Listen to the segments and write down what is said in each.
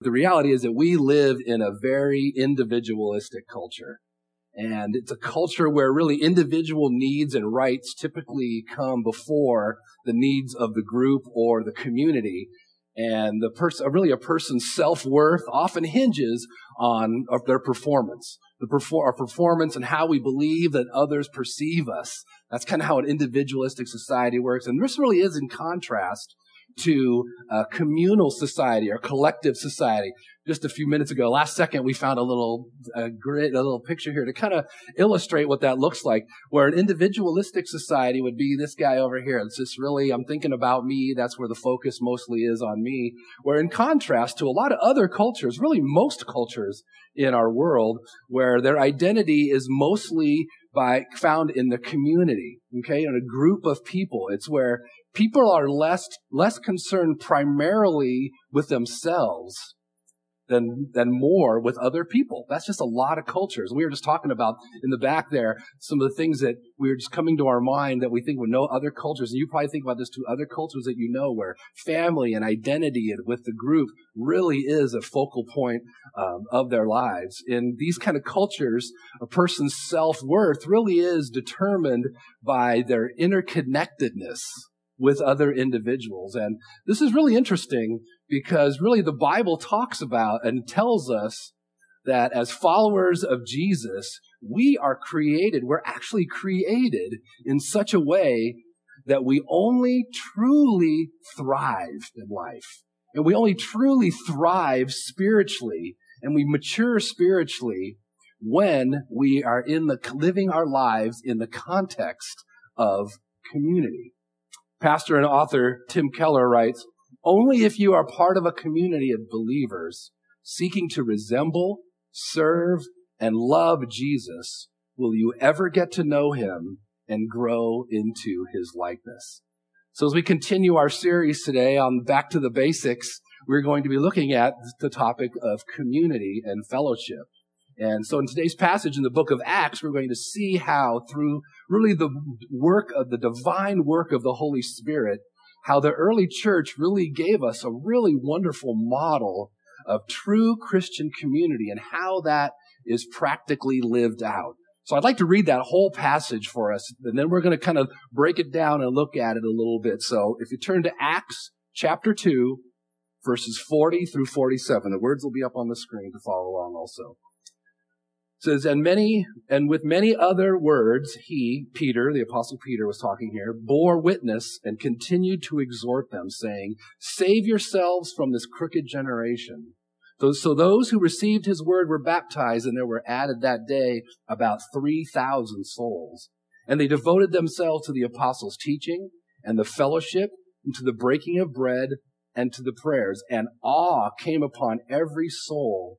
The reality is that we live in a very individualistic culture. And it's a culture where really individual needs and rights typically come before the needs of the group or the community. And the person, uh, really a person's self-worth often hinges on uh, their performance. The perfor- our performance and how we believe that others perceive us. That's kind of how an individualistic society works. And this really is in contrast to a communal society or collective society. Just a few minutes ago, last second, we found a little a grid, a little picture here to kind of illustrate what that looks like. Where an individualistic society would be this guy over here. It's just really, I'm thinking about me. That's where the focus mostly is on me. Where in contrast to a lot of other cultures, really most cultures in our world, where their identity is mostly by found in the community, okay, in a group of people. It's where people are less, less concerned primarily with themselves than, than more with other people. That's just a lot of cultures. We were just talking about in the back there some of the things that we were just coming to our mind that we think with no other cultures. And you probably think about this to other cultures that you know where family and identity and with the group really is a focal point um, of their lives. In these kind of cultures, a person's self-worth really is determined by their interconnectedness with other individuals. And this is really interesting because really the Bible talks about and tells us that as followers of Jesus, we are created, we're actually created in such a way that we only truly thrive in life. And we only truly thrive spiritually and we mature spiritually when we are in the living our lives in the context of community. Pastor and author Tim Keller writes, only if you are part of a community of believers seeking to resemble, serve, and love Jesus will you ever get to know him and grow into his likeness. So as we continue our series today on Back to the Basics, we're going to be looking at the topic of community and fellowship. And so in today's passage in the book of Acts, we're going to see how through really the work of the divine work of the Holy Spirit, how the early church really gave us a really wonderful model of true Christian community and how that is practically lived out. So I'd like to read that whole passage for us, and then we're going to kind of break it down and look at it a little bit. So if you turn to Acts chapter 2, verses 40 through 47, the words will be up on the screen to follow along also says, and many, and with many other words, he, Peter, the apostle Peter was talking here, bore witness and continued to exhort them, saying, save yourselves from this crooked generation. So those who received his word were baptized, and there were added that day about 3,000 souls. And they devoted themselves to the apostles' teaching and the fellowship and to the breaking of bread and to the prayers. And awe came upon every soul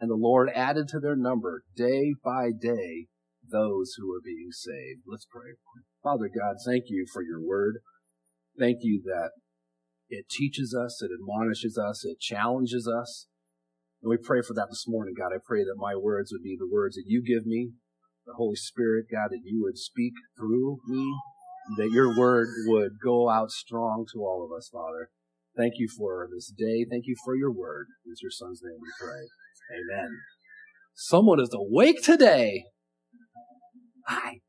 And the Lord added to their number day by day those who were being saved. Let's pray. Father God, thank you for your word. Thank you that it teaches us, it admonishes us, it challenges us. And we pray for that this morning, God. I pray that my words would be the words that you give me, the Holy Spirit, God, that you would speak through me, that your word would go out strong to all of us, Father. Thank you for this day. Thank you for your word. In your son's name we pray. Amen. Someone is awake today. Hi.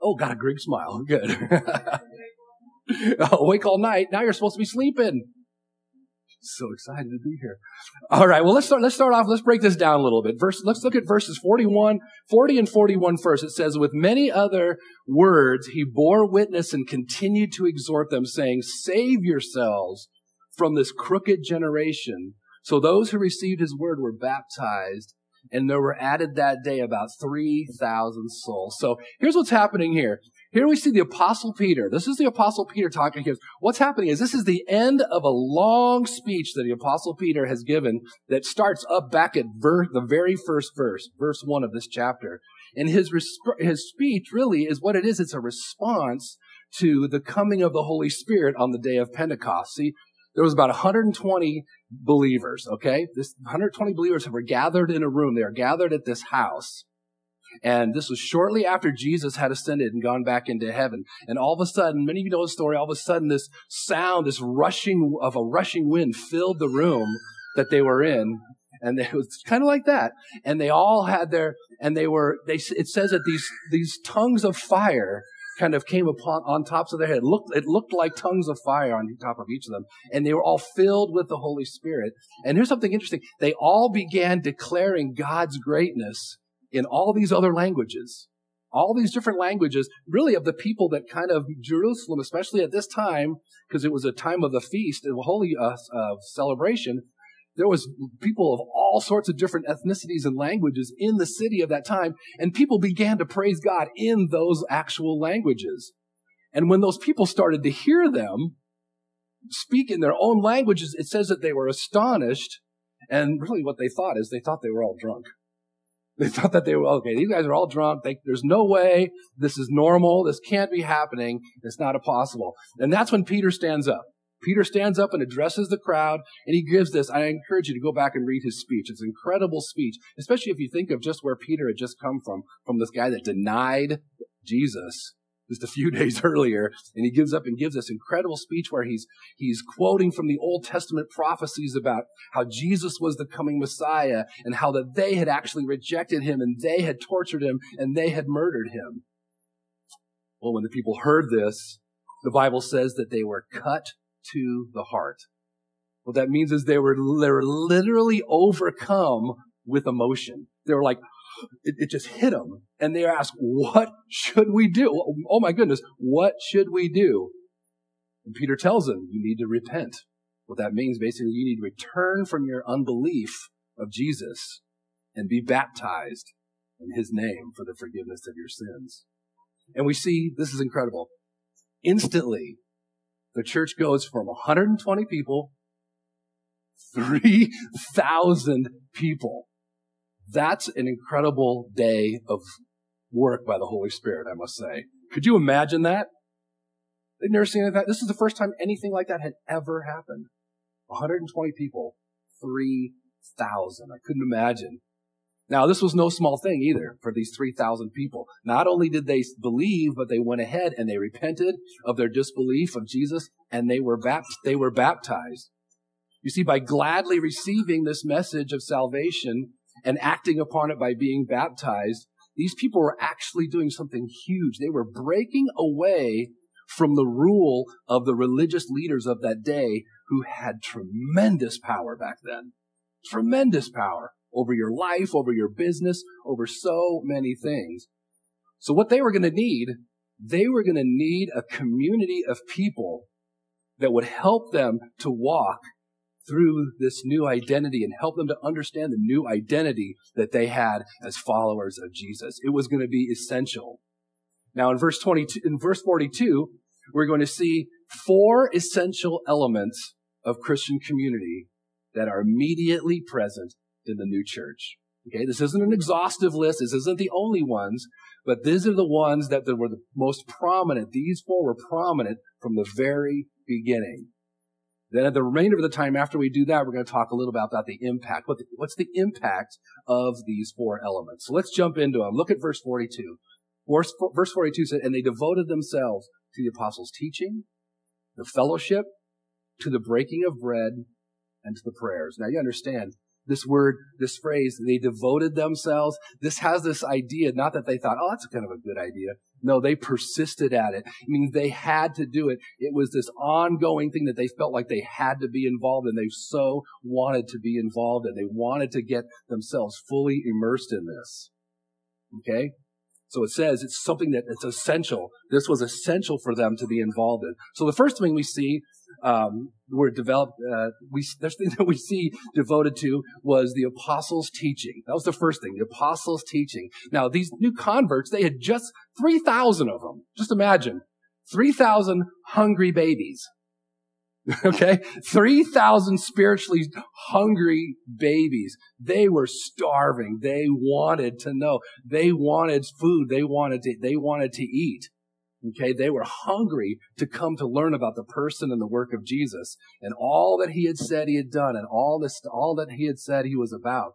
Oh, got a Greek smile. Good. awake all night. Now you're supposed to be sleeping. So excited to be here. All right. Well, let's start, let's start off. Let's break this down a little bit. Verse, let's look at verses 41, 40 and 41 first. It says, with many other words, he bore witness and continued to exhort them saying, save yourselves from this crooked generation. So those who received his word were baptized, and there were added that day about 3,000 souls. So here's what's happening here. Here we see the apostle Peter. This is the apostle Peter talking here. What's happening is this is the end of a long speech that the apostle Peter has given that starts up back at ver- the very first verse, verse one of this chapter. And his, resp- his speech really is what it is. It's a response to the coming of the Holy Spirit on the day of Pentecost. See, there was about 120 believers, okay? This 120 believers were gathered in a room. They are gathered at this house. And this was shortly after Jesus had ascended and gone back into heaven. And all of a sudden, many of you know the story, all of a sudden this sound, this rushing of a rushing wind filled the room that they were in. And it was kind of like that. And they all had their, and they were, they, it says that these, these tongues of fire kind of came upon on tops of their head. It looked, it looked like tongues of fire on top of each of them. And they were all filled with the Holy Spirit. And here's something interesting. They all began declaring God's greatness in all these other languages. All these different languages, really of the people that kind of Jerusalem, especially at this time, because it was a time of the feast, a holy uh, uh, celebration, there was people of all sorts of different ethnicities and languages in the city of that time, and people began to praise God in those actual languages. And when those people started to hear them speak in their own languages, it says that they were astonished. And really what they thought is they thought they were all drunk. They thought that they were, okay, these guys are all drunk. They, there's no way this is normal. This can't be happening. It's not possible. And that's when Peter stands up. Peter stands up and addresses the crowd, and he gives this. I encourage you to go back and read his speech. It's an incredible speech, especially if you think of just where Peter had just come from, from this guy that denied Jesus just a few days earlier. And he gives up and gives this incredible speech where he's, he's quoting from the Old Testament prophecies about how Jesus was the coming Messiah and how that they had actually rejected him and they had tortured him and they had murdered him. Well, when the people heard this, the Bible says that they were cut to the heart. What that means is they were, they were literally overcome with emotion. They were like, it, it just hit them. And they asked, what should we do? Oh my goodness, what should we do? And Peter tells them, you need to repent. What that means basically, you need to return from your unbelief of Jesus and be baptized in his name for the forgiveness of your sins. And we see, this is incredible. Instantly, the church goes from 120 people, 3,000 people. That's an incredible day of work by the Holy Spirit, I must say. Could you imagine that? They've never seen anything. This is the first time anything like that had ever happened. 120 people, 3,000. I couldn't imagine. Now, this was no small thing either for these 3,000 people. Not only did they believe, but they went ahead and they repented of their disbelief of Jesus and they were, bapt- they were baptized. You see, by gladly receiving this message of salvation and acting upon it by being baptized, these people were actually doing something huge. They were breaking away from the rule of the religious leaders of that day who had tremendous power back then. Tremendous power over your life, over your business, over so many things. So what they were going to need, they were going to need a community of people that would help them to walk through this new identity and help them to understand the new identity that they had as followers of Jesus. It was going to be essential. Now in verse 22, in verse 42, we're going to see four essential elements of Christian community that are immediately present in the new church. Okay, this isn't an exhaustive list. This isn't the only ones, but these are the ones that were the most prominent. These four were prominent from the very beginning. Then at the remainder of the time after we do that, we're going to talk a little bit about the impact. What the, what's the impact of these four elements? So let's jump into them. Look at verse 42. Verse, verse 42 said, and they devoted themselves to the apostles' teaching, the fellowship, to the breaking of bread, and to the prayers. Now you understand, this word, this phrase, they devoted themselves. This has this idea, not that they thought, oh, that's kind of a good idea. No, they persisted at it. I mean, they had to do it. It was this ongoing thing that they felt like they had to be involved in. They so wanted to be involved and they wanted to get themselves fully immersed in this. Okay? So it says it's something that it's essential. This was essential for them to be involved in. So the first thing we see, um, were developed, uh, we, the thing that we see devoted to was the apostles' teaching. That was the first thing, the apostles' teaching. Now, these new converts, they had just 3,000 of them. Just imagine. 3,000 hungry babies. Okay? 3,000 spiritually hungry babies. They were starving. They wanted to know. They wanted food. They wanted to, they wanted to eat. Okay? They were hungry to come to learn about the person and the work of Jesus and all that he had said he had done and all this, all that he had said he was about.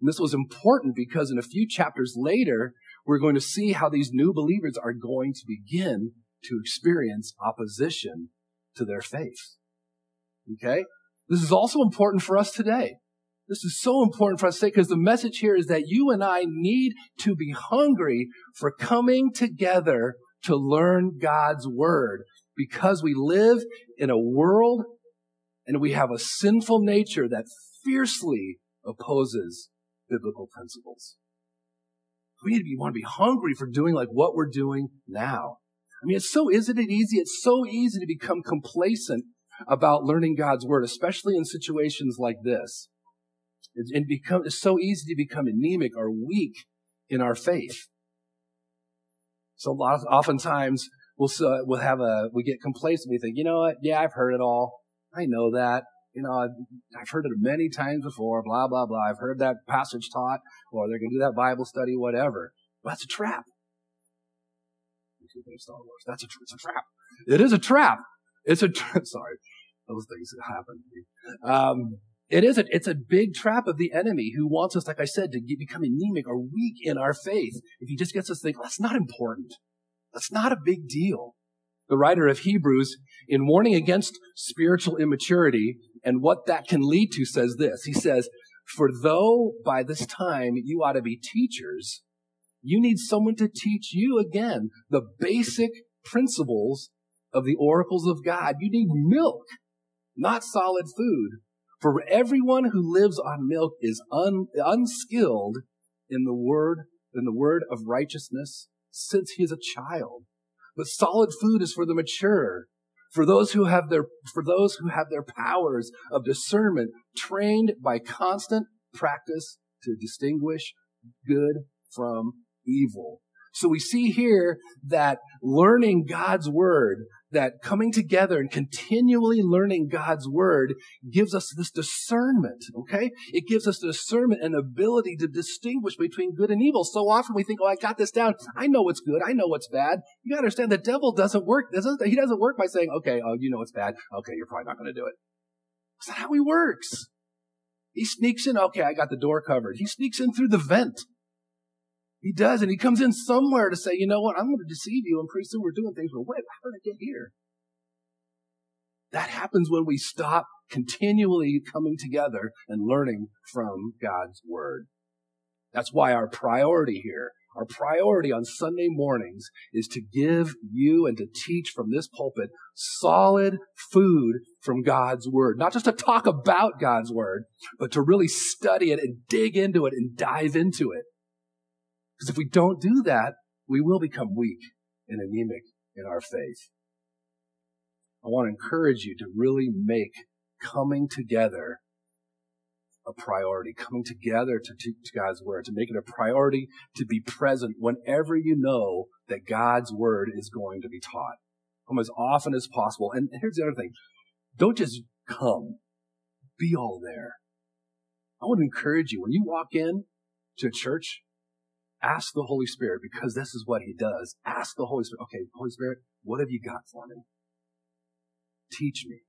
And this was important because in a few chapters later, we're going to see how these new believers are going to begin to experience opposition to their faith. Okay? This is also important for us today. This is so important for us today because the message here is that you and I need to be hungry for coming together to learn God's word because we live in a world and we have a sinful nature that fiercely opposes biblical principles. We need to be, want to be hungry for doing like what we're doing now. I mean, it's so, isn't it easy? It's so easy to become complacent about learning God's word, especially in situations like this. It, become, it's so easy to become anemic or weak in our faith. So lot of, oftentimes we'll, uh, we'll have a, we get complacent. We think, you know what? Yeah, I've heard it all. I know that. You know, I've, I've heard it many times before, blah, blah, blah. I've heard that passage taught, or they're going to do that Bible study, whatever. Well, that's a trap. Star Wars. That's a, it's a trap. It is a trap. It's a, tra- sorry, those things happen to me. Um, it is a, it's a big trap of the enemy who wants us, like I said, to get, become anemic or weak in our faith. If he just gets us to think, that's not important. That's not a big deal. The writer of Hebrews, in warning against spiritual immaturity and what that can lead to, says this. He says, For though by this time you ought to be teachers, you need someone to teach you again the basic principles of the oracles of God. You need milk, not solid food. For everyone who lives on milk is un, unskilled in the word, in the word of righteousness since he is a child. But solid food is for the mature, for those who have their, for those who have their powers of discernment trained by constant practice to distinguish good from evil. So we see here that learning God's word, that coming together and continually learning God's word gives us this discernment, okay? It gives us discernment and ability to distinguish between good and evil. So often we think, oh, I got this down. I know what's good. I know what's bad. You gotta understand the devil doesn't work. He doesn't work by saying, okay, oh, you know what's bad. Okay, you're probably not gonna do it. That's not how he works. He sneaks in, okay, I got the door covered. He sneaks in through the vent. He does, and he comes in somewhere to say, you know what, I'm going to deceive you, and pretty soon we're doing things, but wait, how did I get here? That happens when we stop continually coming together and learning from God's Word. That's why our priority here, our priority on Sunday mornings is to give you and to teach from this pulpit solid food from God's Word. Not just to talk about God's Word, but to really study it and dig into it and dive into it. Because if we don't do that, we will become weak and anemic in our faith. I want to encourage you to really make coming together a priority, coming together to teach God's word, to make it a priority to be present whenever you know that God's word is going to be taught. Come as often as possible. And here's the other thing. Don't just come. Be all there. I want to encourage you when you walk in to church, Ask the Holy Spirit because this is what He does. Ask the Holy Spirit, okay, Holy Spirit, what have you got for me? Teach me.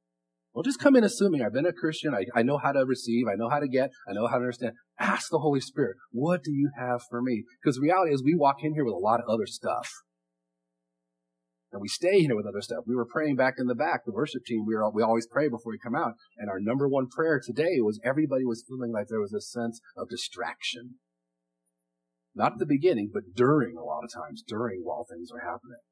Don't just come in assuming I've been a Christian, I, I know how to receive, I know how to get, I know how to understand. Ask the Holy Spirit, what do you have for me? Because the reality is we walk in here with a lot of other stuff. And we stay here with other stuff. We were praying back in the back, the worship team, we, were, we always pray before we come out. And our number one prayer today was everybody was feeling like there was a sense of distraction. Not at the beginning, but during a lot of times, during while things are happening.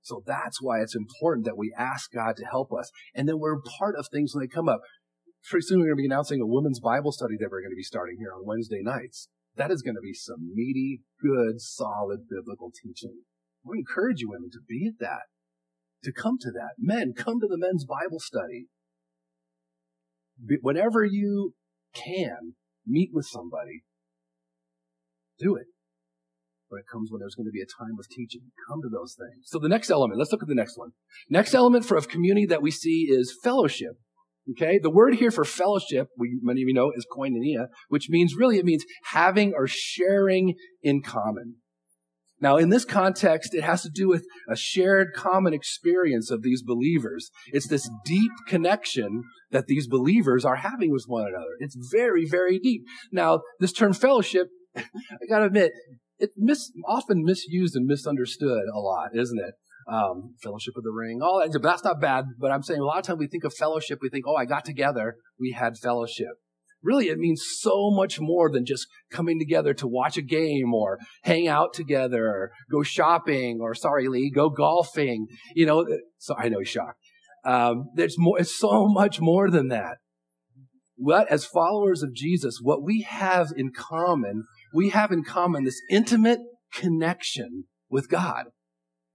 So that's why it's important that we ask God to help us. And then we're part of things when they come up. Pretty soon we're going to be announcing a women's Bible study that we're going to be starting here on Wednesday nights. that is going to be some meaty, good, solid biblical teaching. We encourage you women to be at that, to come to that. Men, come to the men's Bible study. Whenever you can, meet with somebody. Do it. But it comes when there's going to be a time of teaching. Come to those things. So the next element, let's look at the next one. Next element for of community that we see is fellowship. Okay, the word here for fellowship, we, many of you know, is koinonia, which means really it means having or sharing in common. Now, in this context, it has to do with a shared common experience of these believers. It's this deep connection that these believers are having with one another. It's very, very deep. Now, this term fellowship, I gotta admit, it's mis- often misused and misunderstood a lot, isn't it? um, Fellowship of the Ring, all that. But that's not bad. But I'm saying a lot of times we think of fellowship, we think, oh, I got together, we had fellowship. Really, it means so much more than just coming together to watch a game or hang out together or go shopping or, sorry, Lee, go golfing. You know, so I know he's shocked. Um, there's more, it's so much more than that. What, as followers of Jesus, what we have in common, we have in common this intimate connection with God.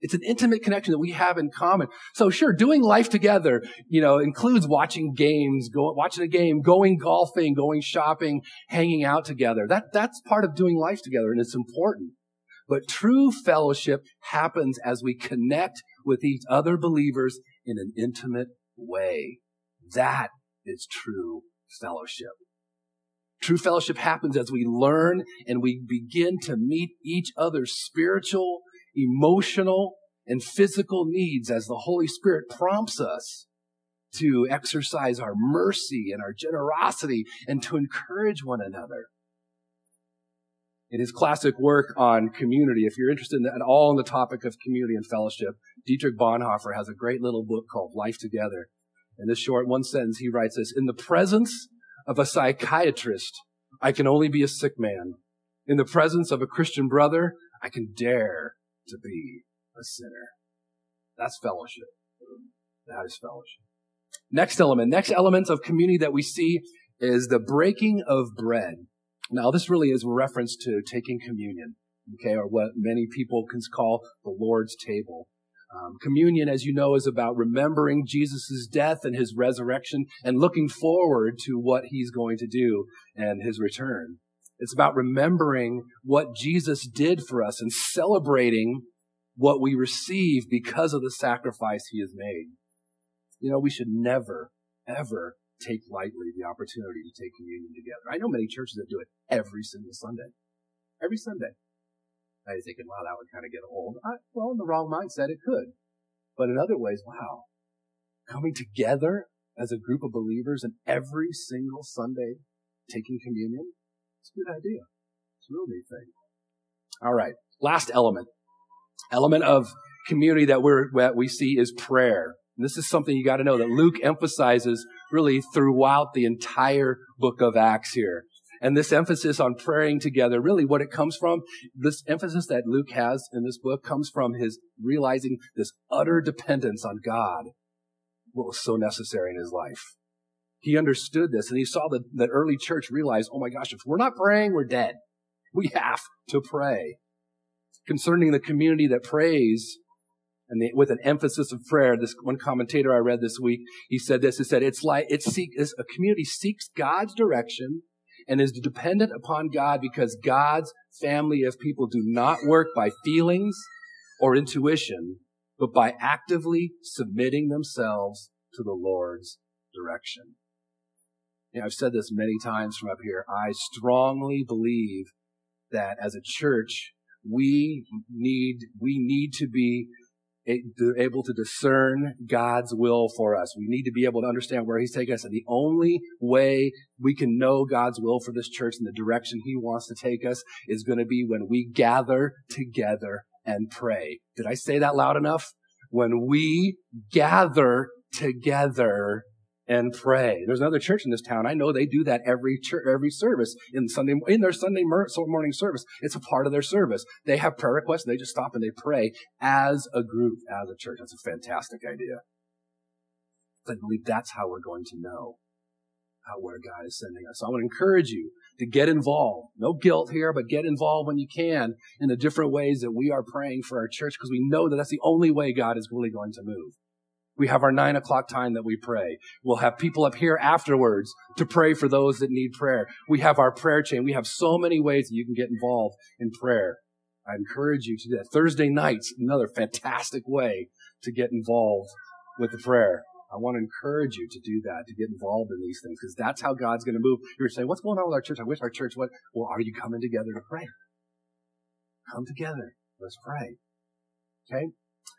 It's an intimate connection that we have in common. So sure, doing life together, you know, includes watching games, go, watching a game, going golfing, going shopping, hanging out together. That, that's part of doing life together and it's important. But true fellowship happens as we connect with each other believers in an intimate way. That is true fellowship. True fellowship happens as we learn and we begin to meet each other's spiritual emotional and physical needs as the Holy Spirit prompts us to exercise our mercy and our generosity and to encourage one another. In his classic work on community, if you're interested in, at all in the topic of community and fellowship, Dietrich Bonhoeffer has a great little book called Life Together. In this short one sentence, he writes this, in the presence of a psychiatrist, I can only be a sick man. In the presence of a Christian brother, I can dare to be a sinner. That's fellowship. That is fellowship. Next element, next element of community that we see is the breaking of bread. Now, this really is a reference to taking communion, okay, or what many people can call the Lord's table. Um, communion, as you know, is about remembering Jesus' death and his resurrection and looking forward to what he's going to do and his return. It's about remembering what Jesus did for us and celebrating what we receive because of the sacrifice he has made. You know, we should never, ever take lightly the opportunity to take communion together. I know many churches that do it every single Sunday. Every Sunday. Now you're thinking, wow, that would kind of get old. I, well, in the wrong mindset, it could. But in other ways, wow. Coming together as a group of believers and every single Sunday taking communion, it's a good idea. It's a real neat thing. All right. Last element. Element of community that we're, that we see is prayer. And this is something you got to know that Luke emphasizes really throughout the entire book of Acts here. And this emphasis on praying together, really what it comes from, this emphasis that Luke has in this book comes from his realizing this utter dependence on God, what was so necessary in his life. He understood this and he saw that the early church realize, oh my gosh, if we're not praying, we're dead. We have to pray. Concerning the community that prays, and the, with an emphasis of prayer, this one commentator I read this week, he said this, he said, it's like, it's, seek, a community seeks God's direction and is dependent upon God because God's family of people do not work by feelings or intuition, but by actively submitting themselves to the Lord's direction. You know, I've said this many times from up here. I strongly believe that as a church, we need, we need to be able to discern God's will for us. We need to be able to understand where He's taking us. And the only way we can know God's will for this church and the direction He wants to take us is going to be when we gather together and pray. Did I say that loud enough? When we gather together and pray. There's another church in this town. I know they do that every church, every service in Sunday, in their Sunday morning service. It's a part of their service. They have prayer requests and they just stop and they pray as a group, as a church. That's a fantastic idea. I believe that's how we're going to know out where God is sending us. So I want to encourage you to get involved. No guilt here, but get involved when you can in the different ways that we are praying for our church because we know that that's the only way God is really going to move. We have our nine o'clock time that we pray. We'll have people up here afterwards to pray for those that need prayer. We have our prayer chain. We have so many ways that you can get involved in prayer. I encourage you to do that. Thursday nights, another fantastic way to get involved with the prayer. I want to encourage you to do that, to get involved in these things, because that's how God's going to move. You're saying, what's going on with our church? I wish our church would. Well, are you coming together to pray? Come together. Let's pray. Okay?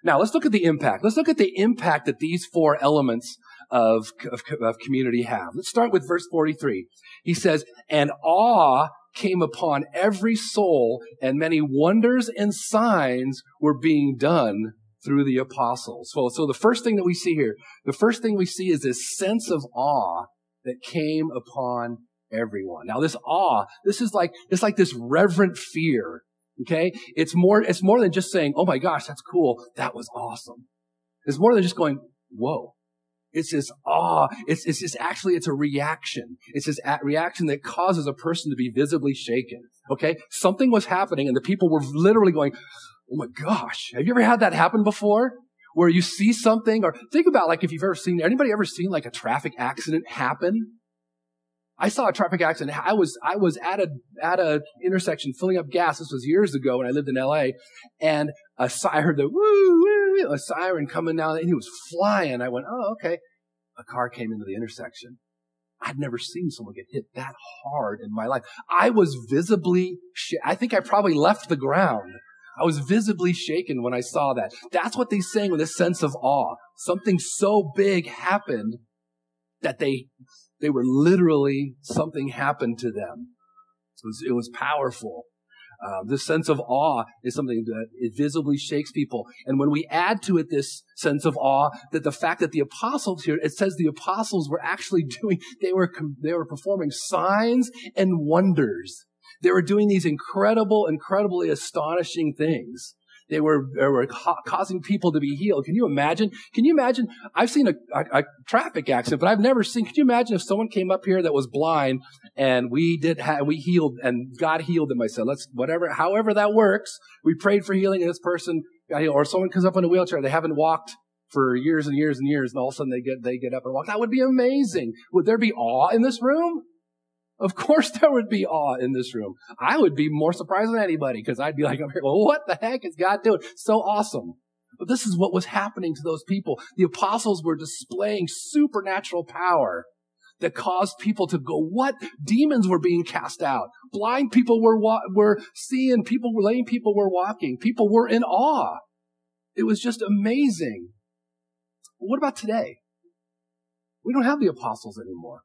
Now, let's look at the impact. Let's look at the impact that these four elements of, of, of community have. Let's start with verse 43. He says, and awe came upon every soul and many wonders and signs were being done through the apostles. So, so the first thing that we see here, the first thing we see is this sense of awe that came upon everyone. Now this awe, this is like, it's like this reverent fear. Okay. It's more, it's more than just saying, Oh my gosh, that's cool. That was awesome. It's more than just going, whoa. It's this awe. It's, it's just actually, it's a reaction. It's this reaction that causes a person to be visibly shaken. Okay. Something was happening and the people were literally going, Oh my gosh. Have you ever had that happen before? Where you see something or think about like if you've ever seen, anybody ever seen like a traffic accident happen? I saw a traffic accident. I was, I was at a, at a intersection filling up gas. This was years ago when I lived in LA and a, I heard the woo, woo, a siren coming down and he was flying. I went, oh, okay. A car came into the intersection. I'd never seen someone get hit that hard in my life. I was visibly, sh- I think I probably left the ground. I was visibly shaken when I saw that. That's what they saying with a sense of awe. Something so big happened that they, they were literally, something happened to them. It was, it was powerful. Uh, this sense of awe is something that it visibly shakes people. And when we add to it this sense of awe, that the fact that the apostles here, it says the apostles were actually doing, they were, they were performing signs and wonders. They were doing these incredible, incredibly astonishing things. They were, they were ca- causing people to be healed. Can you imagine? Can you imagine? I've seen a, a, a, traffic accident, but I've never seen. Can you imagine if someone came up here that was blind and we did, ha- we healed and God healed them? I said, let's, whatever, however that works. We prayed for healing and this person got healed. Or someone comes up in a wheelchair. They haven't walked for years and years and years and all of a sudden they get, they get up and walk. That would be amazing. Would there be awe in this room? Of course there would be awe in this room. I would be more surprised than anybody because I'd be like, well, what the heck is God doing? So awesome. But this is what was happening to those people. The apostles were displaying supernatural power that caused people to go, what? Demons were being cast out. Blind people were, wa- were seeing, people, lame people were walking. People were in awe. It was just amazing. What about today? We don't have the apostles anymore.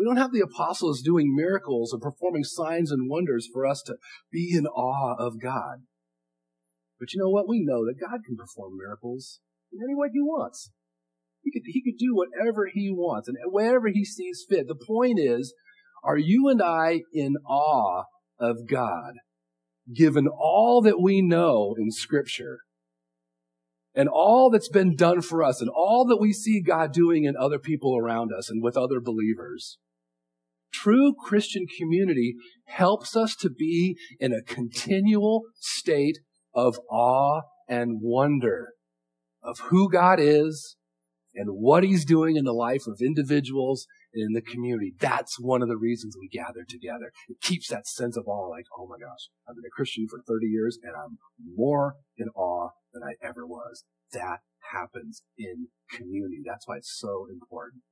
We don't have the apostles doing miracles and performing signs and wonders for us to be in awe of God. But you know what? We know that God can perform miracles in any way He wants. He could, he could do whatever He wants and wherever He sees fit. The point is, are you and I in awe of God, given all that we know in Scripture? and all that's been done for us and all that we see God doing in other people around us and with other believers. True Christian community helps us to be in a continual state of awe and wonder of who God is and what he's doing in the life of individuals and in the community. That's one of the reasons we gather together. It keeps that sense of awe like, oh my gosh, I've been a Christian for 30 years and I'm more in awe than I ever was. That happens in community. That's why it's so important.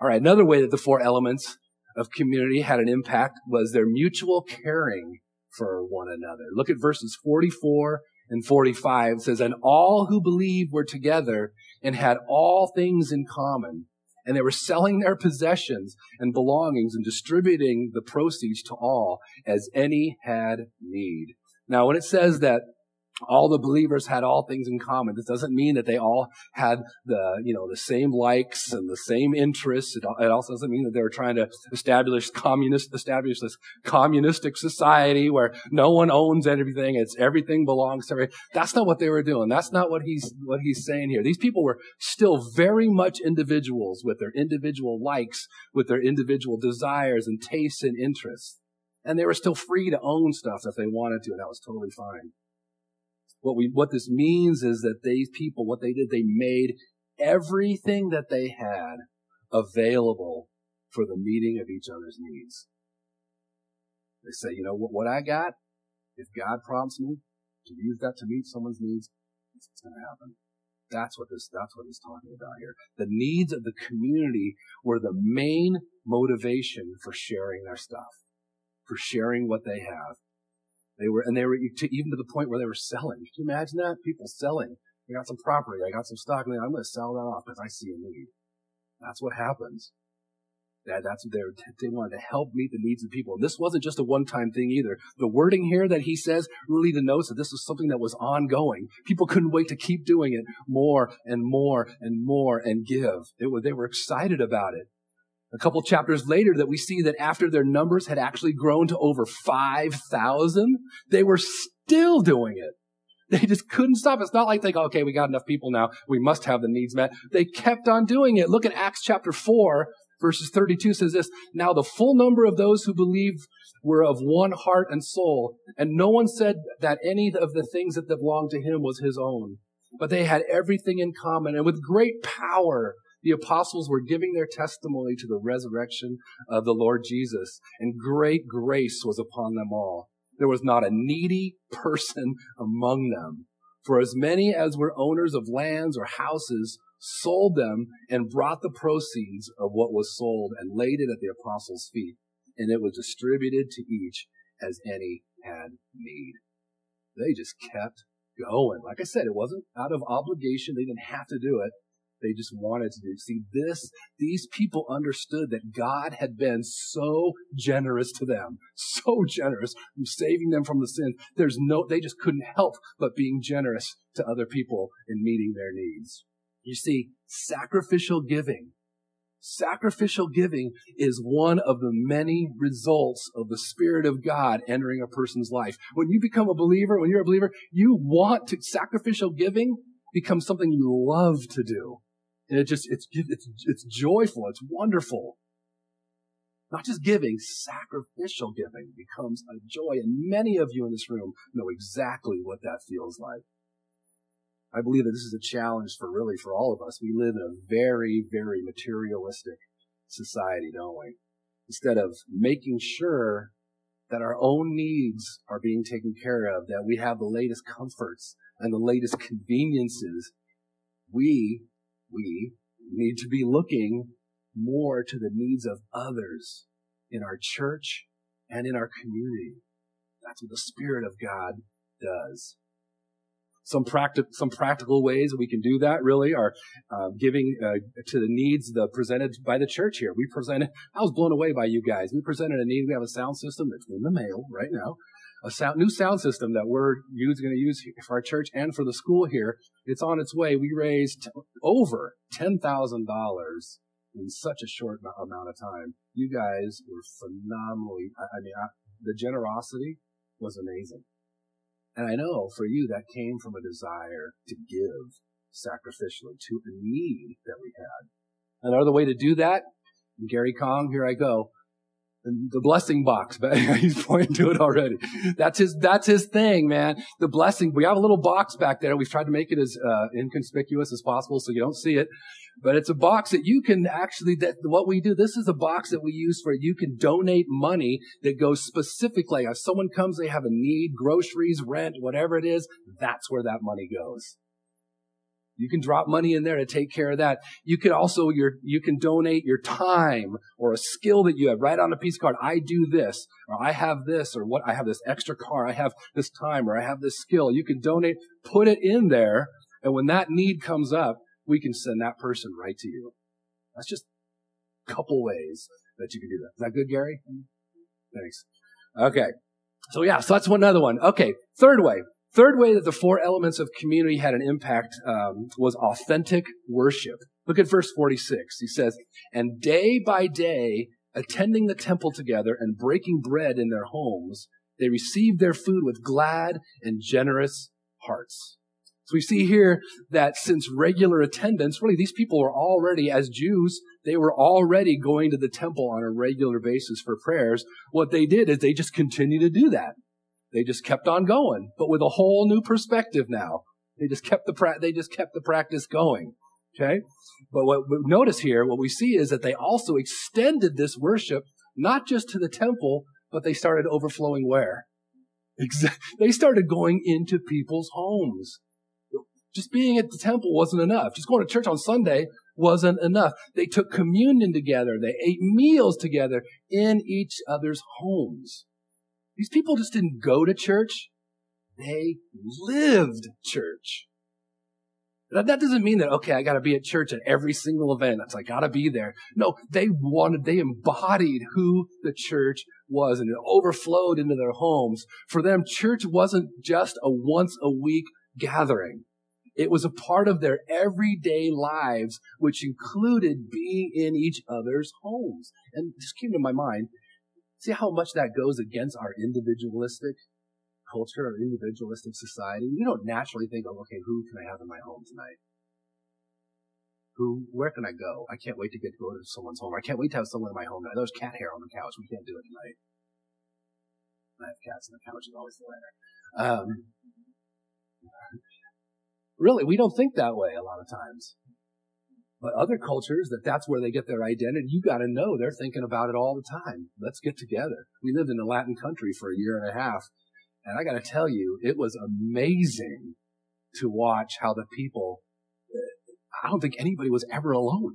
All right. Another way that the four elements of community had an impact was their mutual caring for one another. Look at verses 44 and 45 it says, and all who believed were together and had all things in common. And they were selling their possessions and belongings and distributing the proceeds to all as any had need. Now, when it says that all the believers had all things in common. This doesn't mean that they all had the, you know, the same likes and the same interests. It, also doesn't mean that they were trying to establish communist, establish this communistic society where no one owns everything. It's everything belongs to everybody. That's not what they were doing. That's not what he's, what he's saying here. These people were still very much individuals with their individual likes, with their individual desires and tastes and interests. And they were still free to own stuff if they wanted to, and that was totally fine. What we, what this means is that these people, what they did, they made everything that they had available for the meeting of each other's needs. They say, you know what, what I got, if God prompts me to use that to meet someone's needs, it's going to happen. That's what this, that's what he's talking about here. The needs of the community were the main motivation for sharing their stuff, for sharing what they have. They were, and they were to, even to the point where they were selling. Can you imagine that? People selling. I got some property. I got some stock. I'm going to sell that off because I see a need. That's what happens. That, that's what they they wanted to help meet the needs of people. And this wasn't just a one-time thing either. The wording here that he says really denotes that this was something that was ongoing. People couldn't wait to keep doing it more and more and more and give. It they were excited about it a couple chapters later that we see that after their numbers had actually grown to over 5,000, they were still doing it. They just couldn't stop. It's not like they go, okay, we got enough people now. We must have the needs met. They kept on doing it. Look at Acts chapter 4, verses 32 says this. Now the full number of those who believed were of one heart and soul, and no one said that any of the things that belonged to him was his own. But they had everything in common, and with great power, the apostles were giving their testimony to the resurrection of the Lord Jesus, and great grace was upon them all. There was not a needy person among them. For as many as were owners of lands or houses sold them and brought the proceeds of what was sold and laid it at the apostles' feet, and it was distributed to each as any had need. They just kept going. Like I said, it wasn't out of obligation. They didn't have to do it. They just wanted to do. See, this, these people understood that God had been so generous to them, so generous saving them from the sin. There's no, they just couldn't help but being generous to other people in meeting their needs. You see, sacrificial giving, sacrificial giving is one of the many results of the Spirit of God entering a person's life. When you become a believer, when you're a believer, you want to, sacrificial giving becomes something you love to do. And it just, it's, it's, it's joyful. It's wonderful. Not just giving, sacrificial giving becomes a joy. And many of you in this room know exactly what that feels like. I believe that this is a challenge for really for all of us. We live in a very, very materialistic society, don't we? Instead of making sure that our own needs are being taken care of, that we have the latest comforts and the latest conveniences, we we need to be looking more to the needs of others in our church and in our community. That's what the Spirit of God does. Some, practi- some practical ways we can do that really are uh, giving uh, to the needs the presented by the church here. We presented, I was blown away by you guys. We presented a need. We have a sound system that's in the mail right now a sound, new sound system that we're going to use for our church and for the school here. It's on its way. We raised over $10,000 in such a short amount of time. You guys were phenomenally, I, mean, I, the generosity was amazing. And I know for you that came from a desire to give sacrificially to a need that we had. Another way to do that, Gary Kong, here I go the blessing box. But he's pointing to it already. That's his, that's his thing, man. The blessing. We have a little box back there. We've tried to make it as uh, inconspicuous as possible so you don't see it. But it's a box that you can actually, that what we do, this is a box that we use for you can donate money that goes specifically. If someone comes, they have a need, groceries, rent, whatever it is, that's where that money goes. You can drop money in there to take care of that. You can also your you can donate your time or a skill that you have. Write on a piece of card, I do this, or I have this, or what I have this extra car, I have this time, or I have this skill. You can donate, put it in there, and when that need comes up, we can send that person right to you. That's just a couple ways that you can do that. Is that good, Gary? Mm-hmm. Thanks. Okay. So yeah, so that's one other one. Okay. Third way. Third way that the four elements of community had an impact um, was authentic worship. Look at verse 46. He says, And day by day, attending the temple together and breaking bread in their homes, they received their food with glad and generous hearts. So we see here that since regular attendance, really these people were already, as Jews, they were already going to the temple on a regular basis for prayers. What they did is they just continued to do that. They just kept on going, but with a whole new perspective now. They just kept the pra- they just kept the practice going. Okay? But what notice here, what we see is that they also extended this worship not just to the temple, but they started overflowing where? They started going into people's homes. Just being at the temple wasn't enough. Just going to church on Sunday wasn't enough. They took communion together. They ate meals together in each other's homes. These people just didn't go to church. They lived church. That, that doesn't mean that, okay, I gotta be at church at every single event. That's, I gotta be there. No, they wanted, they embodied who the church was and it overflowed into their homes. For them, church wasn't just a once a week gathering. It was a part of their everyday lives, which included being in each other's homes. And this came to my mind. See how much that goes against our individualistic culture, our individualistic society? You don't naturally think, oh, okay, who can I have in my home tonight? Who, where can I go? I can't wait to get to go to someone's home. I can't wait to have someone in my home tonight. There's cat hair on the couch. We can't do it tonight. I have cats on the couch. It's always the winner. Um, Really, we don't think that way a lot of times. But other cultures, that that's where they get their identity, you got to know they're thinking about it all the time. Let's get together. We lived in a Latin country for a year and a half, and I got to tell you, it was amazing to watch how the people. Uh, I don't think anybody was ever alone.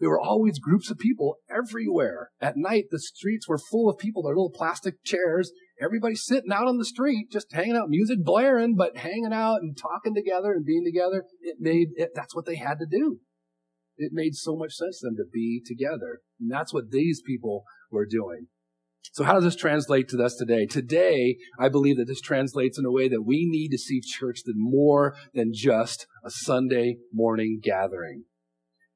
There were always groups of people everywhere. At night, the streets were full of people, their little plastic chairs. Everybody sitting out on the street, just hanging out, music blaring, but hanging out and talking together and being together. It made it, that's what they had to do. It made so much sense to them to be together. And that's what these people were doing. So how does this translate to us today? Today, I believe that this translates in a way that we need to see church than more than just a Sunday morning gathering.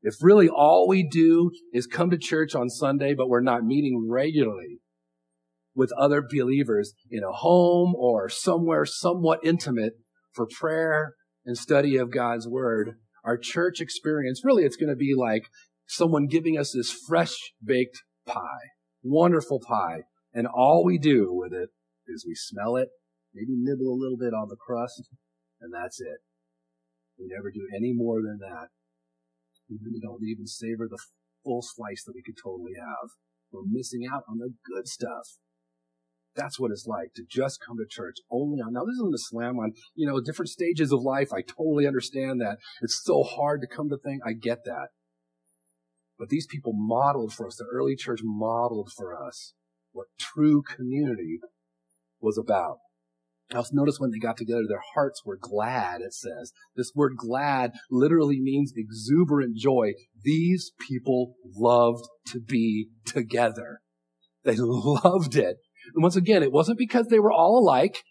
If really all we do is come to church on Sunday, but we're not meeting regularly with other believers in a home or somewhere somewhat intimate for prayer and study of God's word, our church experience, really it's going to be like someone giving us this fresh baked pie, wonderful pie. And all we do with it is we smell it, maybe nibble a little bit on the crust, and that's it. We never do any more than that. We don't even savor the full slice that we could totally have. We're missing out on the good stuff. That's what it's like to just come to church only on. Now, this isn't a slam on, you know, different stages of life. I totally understand that. It's so hard to come to think. I get that. But these people modeled for us, the early church modeled for us what true community was about. Also, notice when they got together, their hearts were glad, it says. This word glad literally means exuberant joy. These people loved to be together. They loved it. And once again, it wasn't because they were all alike.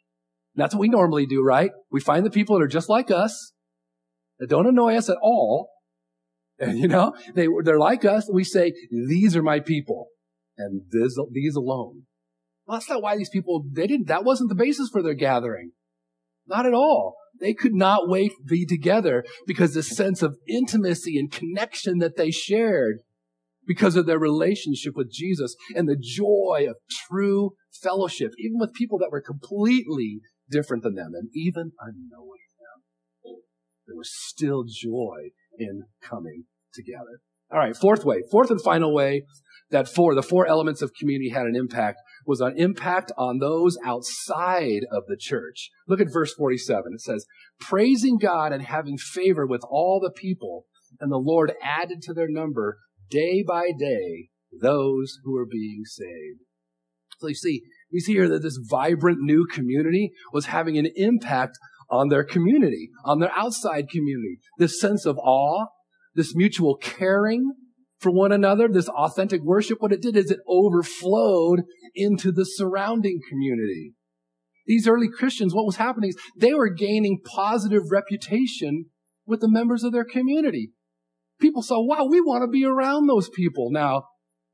That's what we normally do, right? We find the people that are just like us, that don't annoy us at all. And you know, they, they're like us. We say, these are my people. And this, these alone. Well, that's not why these people, they didn't, that wasn't the basis for their gathering. Not at all. They could not wait to be together because the sense of intimacy and connection that they shared because of their relationship with Jesus and the joy of true fellowship, even with people that were completely different than them and even unknowing them. There was still joy in coming together. All right, fourth way, fourth and final way that four, the four elements of community had an impact was an impact on those outside of the church. Look at verse 47. It says, praising God and having favor with all the people, and the Lord added to their number day by day those who were being saved. So you see, you see here that this vibrant new community was having an impact on their community, on their outside community. This sense of awe, this mutual caring, for one another, this authentic worship, what it did is it overflowed into the surrounding community. These early Christians, what was happening is they were gaining positive reputation with the members of their community. People saw, wow, we want to be around those people. Now,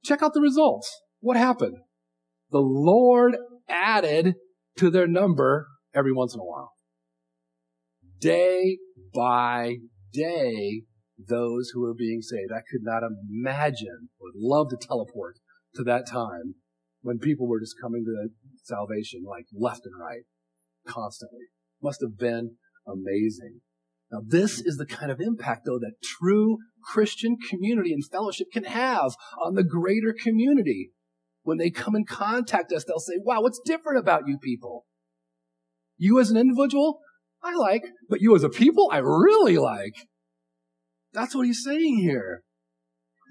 check out the results. What happened? The Lord added to their number every once in a while. Day by day, those who were being saved. I could not imagine, would love to teleport to that time when people were just coming to salvation like left and right constantly. Must have been amazing. Now, this is the kind of impact, though, that true Christian community and fellowship can have on the greater community. When they come and contact us, they'll say, wow, what's different about you people? You as an individual, I like, but you as a people, I really like. That's what he's saying here.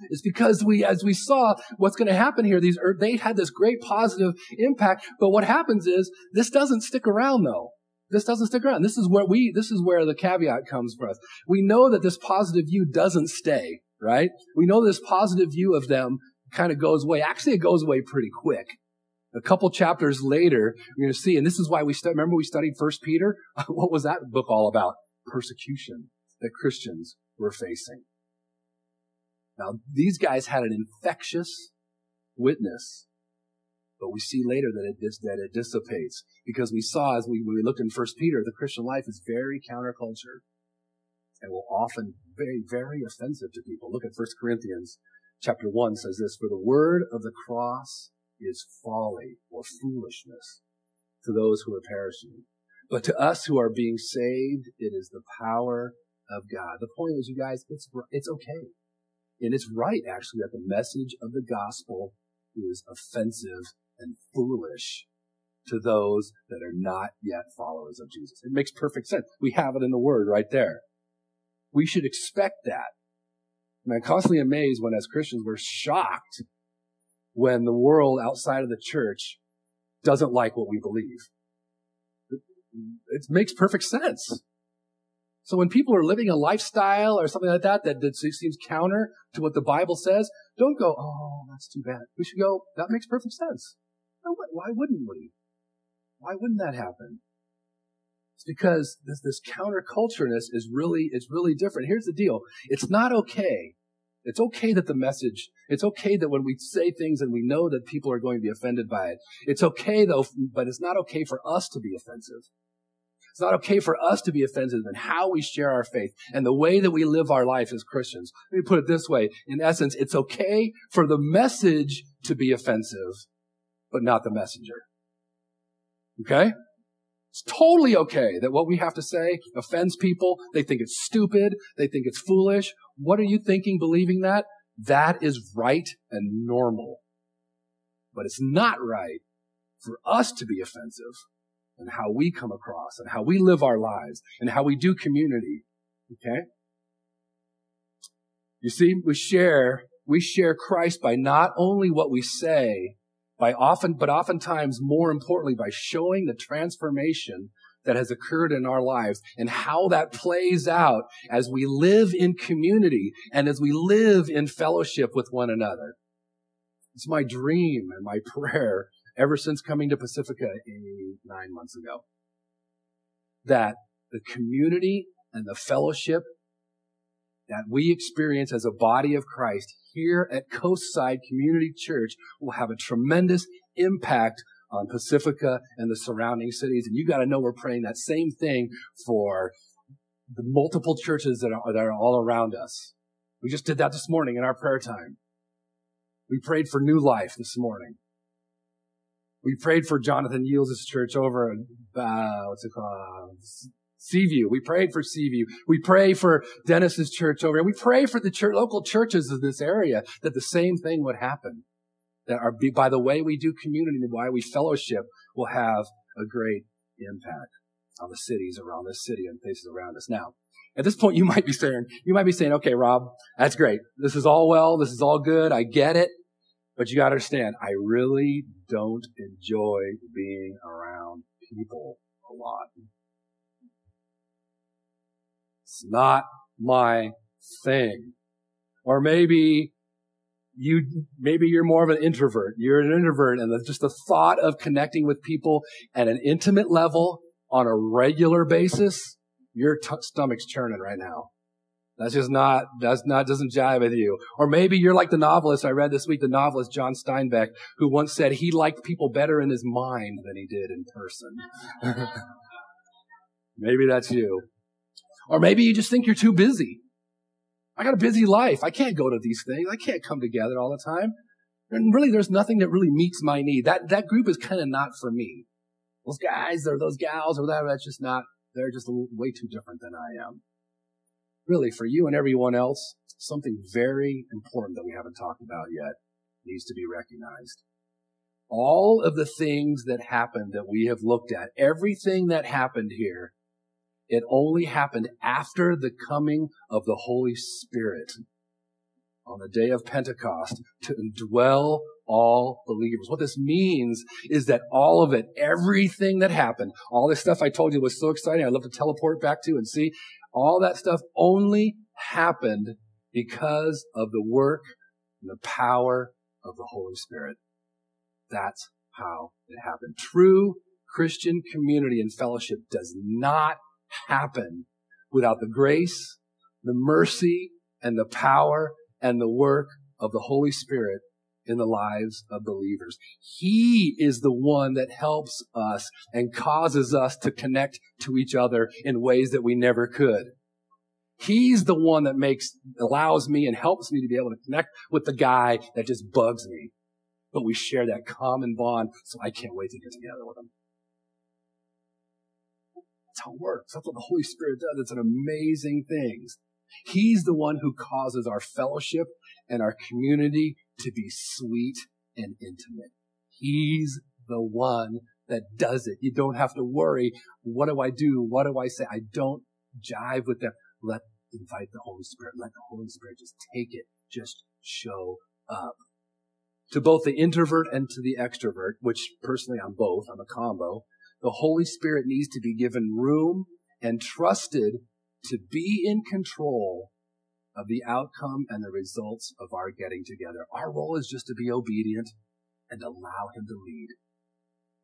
It's because we, as we saw, what's going to happen here, these, er, they had this great positive impact, but what happens is, this doesn't stick around though. This doesn't stick around. This is where we, this is where the caveat comes for us. We know that this positive view doesn't stay, right? We know this positive view of them kind of goes away. Actually, it goes away pretty quick. A couple chapters later, you're going to see, and this is why we remember we studied First Peter. what was that book all about? Persecution that Christians were facing. Now, these guys had an infectious witness but we see later that it, dis- that it dissipates because we saw as we, we looked in First Peter, the Christian life is very counterculture and will often very, very offensive to people. Look at First Corinthians chapter 1 says this, for the word of the cross is folly or foolishness to those who are perishing. But to us who are being saved, it is the power of God. The point is, you guys, it's, it's okay. And it's right, actually, that the message of the gospel is offensive and foolish to those that are not yet followers of Jesus. It makes perfect sense. We have it in the word right there. We should expect that. And I'm constantly amazed when as Christians we're shocked when the world outside of the church doesn't like what we believe. It, makes perfect sense. So when people are living a lifestyle or something like that, that that seems counter to what the Bible says, don't go, oh, that's too bad. We should go, that makes perfect sense. Why wouldn't we? Why wouldn't that happen? It's because this, this countercultureness is really, it's really different. Here's the deal. It's not okay. It's okay that the message, it's okay that when we say things and we know that people are going to be offended by it, it's okay though, but it's not okay for us to be offensive. It's not okay for us to be offensive in how we share our faith and the way that we live our life as Christians. Let me put it this way. In essence, it's okay for the message to be offensive, but not the messenger. Okay? It's totally okay that what we have to say offends people. They think it's stupid. They think it's foolish. What are you thinking believing that? That is right and normal. But it's not right for us to be offensive and how we come across and how we live our lives and how we do community. Okay? You see, we share, we share Christ by not only what we say, by often, but oftentimes more importantly, by showing the transformation that has occurred in our lives and how that plays out as we live in community and as we live in fellowship with one another. It's my dream and my prayer ever since coming to Pacifica nine months ago that the community and the fellowship that we experience as a body of Christ here at Coastside Community Church will have a tremendous impact on Pacifica and the surrounding cities. And you got to know we're praying that same thing for the multiple churches that are, that are all around us. We just did that this morning in our prayer time. We prayed for new life this morning. We prayed for Jonathan Yields' church over, uh, what's it called? Seaview. We prayed for Seaview. We pray for Dennis's church over here. We pray for the church, local churches of this area that the same thing would happen. That our, by the way we do community and why we fellowship will have a great impact on the cities around this city and places around us. Now, at this point, you might be saying, you might be saying, okay, Rob, that's great. This is all well. This is all good. I get it. But you gotta understand, I really don't enjoy being around people a lot. Not my thing. Or maybe you, maybe you're more of an introvert. You're an introvert and the, just the thought of connecting with people at an intimate level on a regular basis, your t- stomach's churning right now. That's just not, that's not, doesn't jive with you. Or maybe you're like the novelist I read this week, the novelist John Steinbeck, who once said he liked people better in his mind than he did in person. maybe that's you. Or maybe you just think you're too busy. I got a busy life. I can't go to these things. I can't come together all the time. And really, there's nothing that really meets my need. That, that group is kind of not for me. Those guys or those gals or whatever, that's just not, they're just way too different than I am really for you and everyone else, something very important that we haven't talked about yet needs to be recognized. All of the things that happened that we have looked at, everything that happened here, it only happened after the coming of the Holy Spirit on the day of Pentecost to indwell all believers. What this means is that all of it, everything that happened, all this stuff I told you was so exciting. I'd love to teleport back to and see. All that stuff only happened because of the work and the power of the Holy Spirit. That's how it happened. True Christian community and fellowship does not happen without the grace, the mercy, and the power and the work of the Holy Spirit in the lives of believers. He is the one that helps us and causes us to connect to each other in ways that we never could. He's the one that makes, allows me and helps me to be able to connect with the guy that just bugs me. But we share that common bond, so I can't wait to get together with him. That's how it works. That's what the Holy Spirit does. It's an amazing thing. He's the one who causes our fellowship and our community to be sweet and intimate. He's the one that does it. You don't have to worry. What do I do? What do I say? I don't jive with them. Let invite the Holy Spirit. Let the Holy Spirit just take it. Just show up. To both the introvert and to the extrovert, which personally I'm both, I'm a combo, the Holy Spirit needs to be given room and trusted to be in control of the outcome and the results of our getting together. Our role is just to be obedient and allow Him to lead.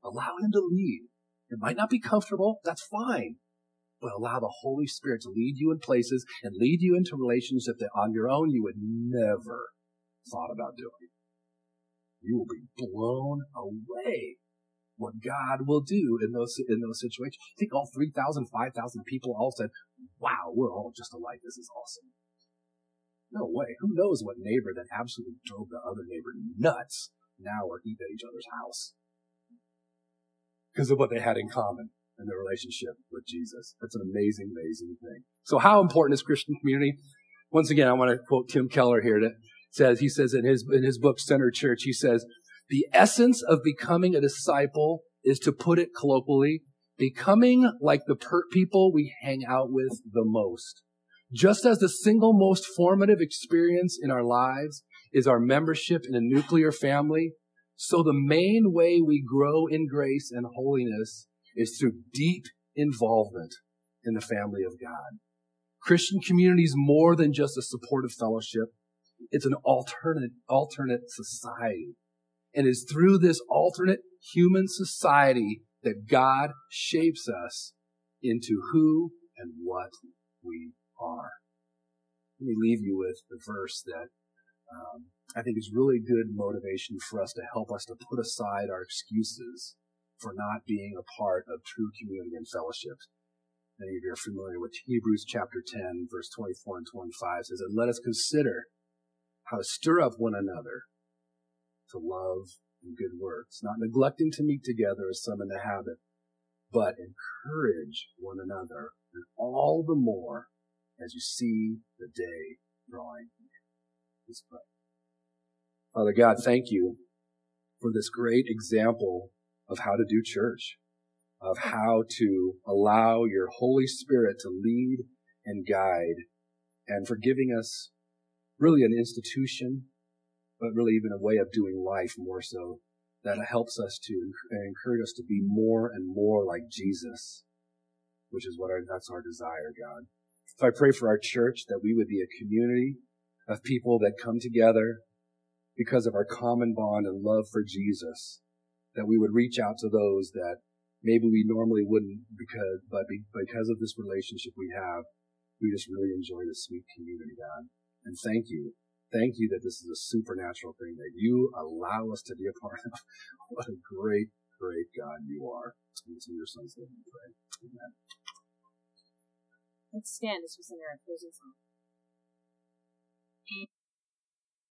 Allow Him to lead. It might not be comfortable. That's fine. But allow the Holy Spirit to lead you in places and lead you into relationships that on your own you would never thought about doing. You will be blown away what God will do in those in those situations. I think all 3,000, 5,000 people all said, wow, we're all just alike. This is awesome. No way. Who knows what neighbor that absolutely drove the other neighbor nuts now are eating at each other's house because of what they had in common in their relationship with Jesus. That's an amazing, amazing thing. So how important is Christian community? Once again, I want to quote Tim Keller here that says, he says in his, in his book, Center Church, he says, the essence of becoming a disciple is to put it colloquially, becoming like the per- people we hang out with the most. Just as the single most formative experience in our lives is our membership in a nuclear family, so the main way we grow in grace and holiness is through deep involvement in the family of God. Christian community is more than just a supportive fellowship. It's an alternate, alternate society and is through this alternate human society that God shapes us into who and what we are. Let me leave you with the verse that um, I think is really good motivation for us to help us to put aside our excuses for not being a part of true community and fellowship. Many of you are familiar with Hebrews chapter 10, verse 24 and 25 says, And let us consider how to stir up one another to love and good works, not neglecting to meet together as some in the habit, but encourage one another, and all the more as you see the day drawing near. Let's pray. Father God, thank you for this great example of how to do church, of how to allow your Holy Spirit to lead and guide, and for giving us really an institution but really even a way of doing life more so that helps us to encourage us to be more and more like Jesus, which is what our, that's our desire, God. So I pray for our church that we would be a community of people that come together because of our common bond and love for Jesus, that we would reach out to those that maybe we normally wouldn't because, but because of this relationship we have, we just really enjoy this sweet community, God. And thank you. Thank you that this is a supernatural thing that you allow us to be a part of. what a great, great God you are. It's in your son's name we pray. Amen. Let's stand as we sing our closing song.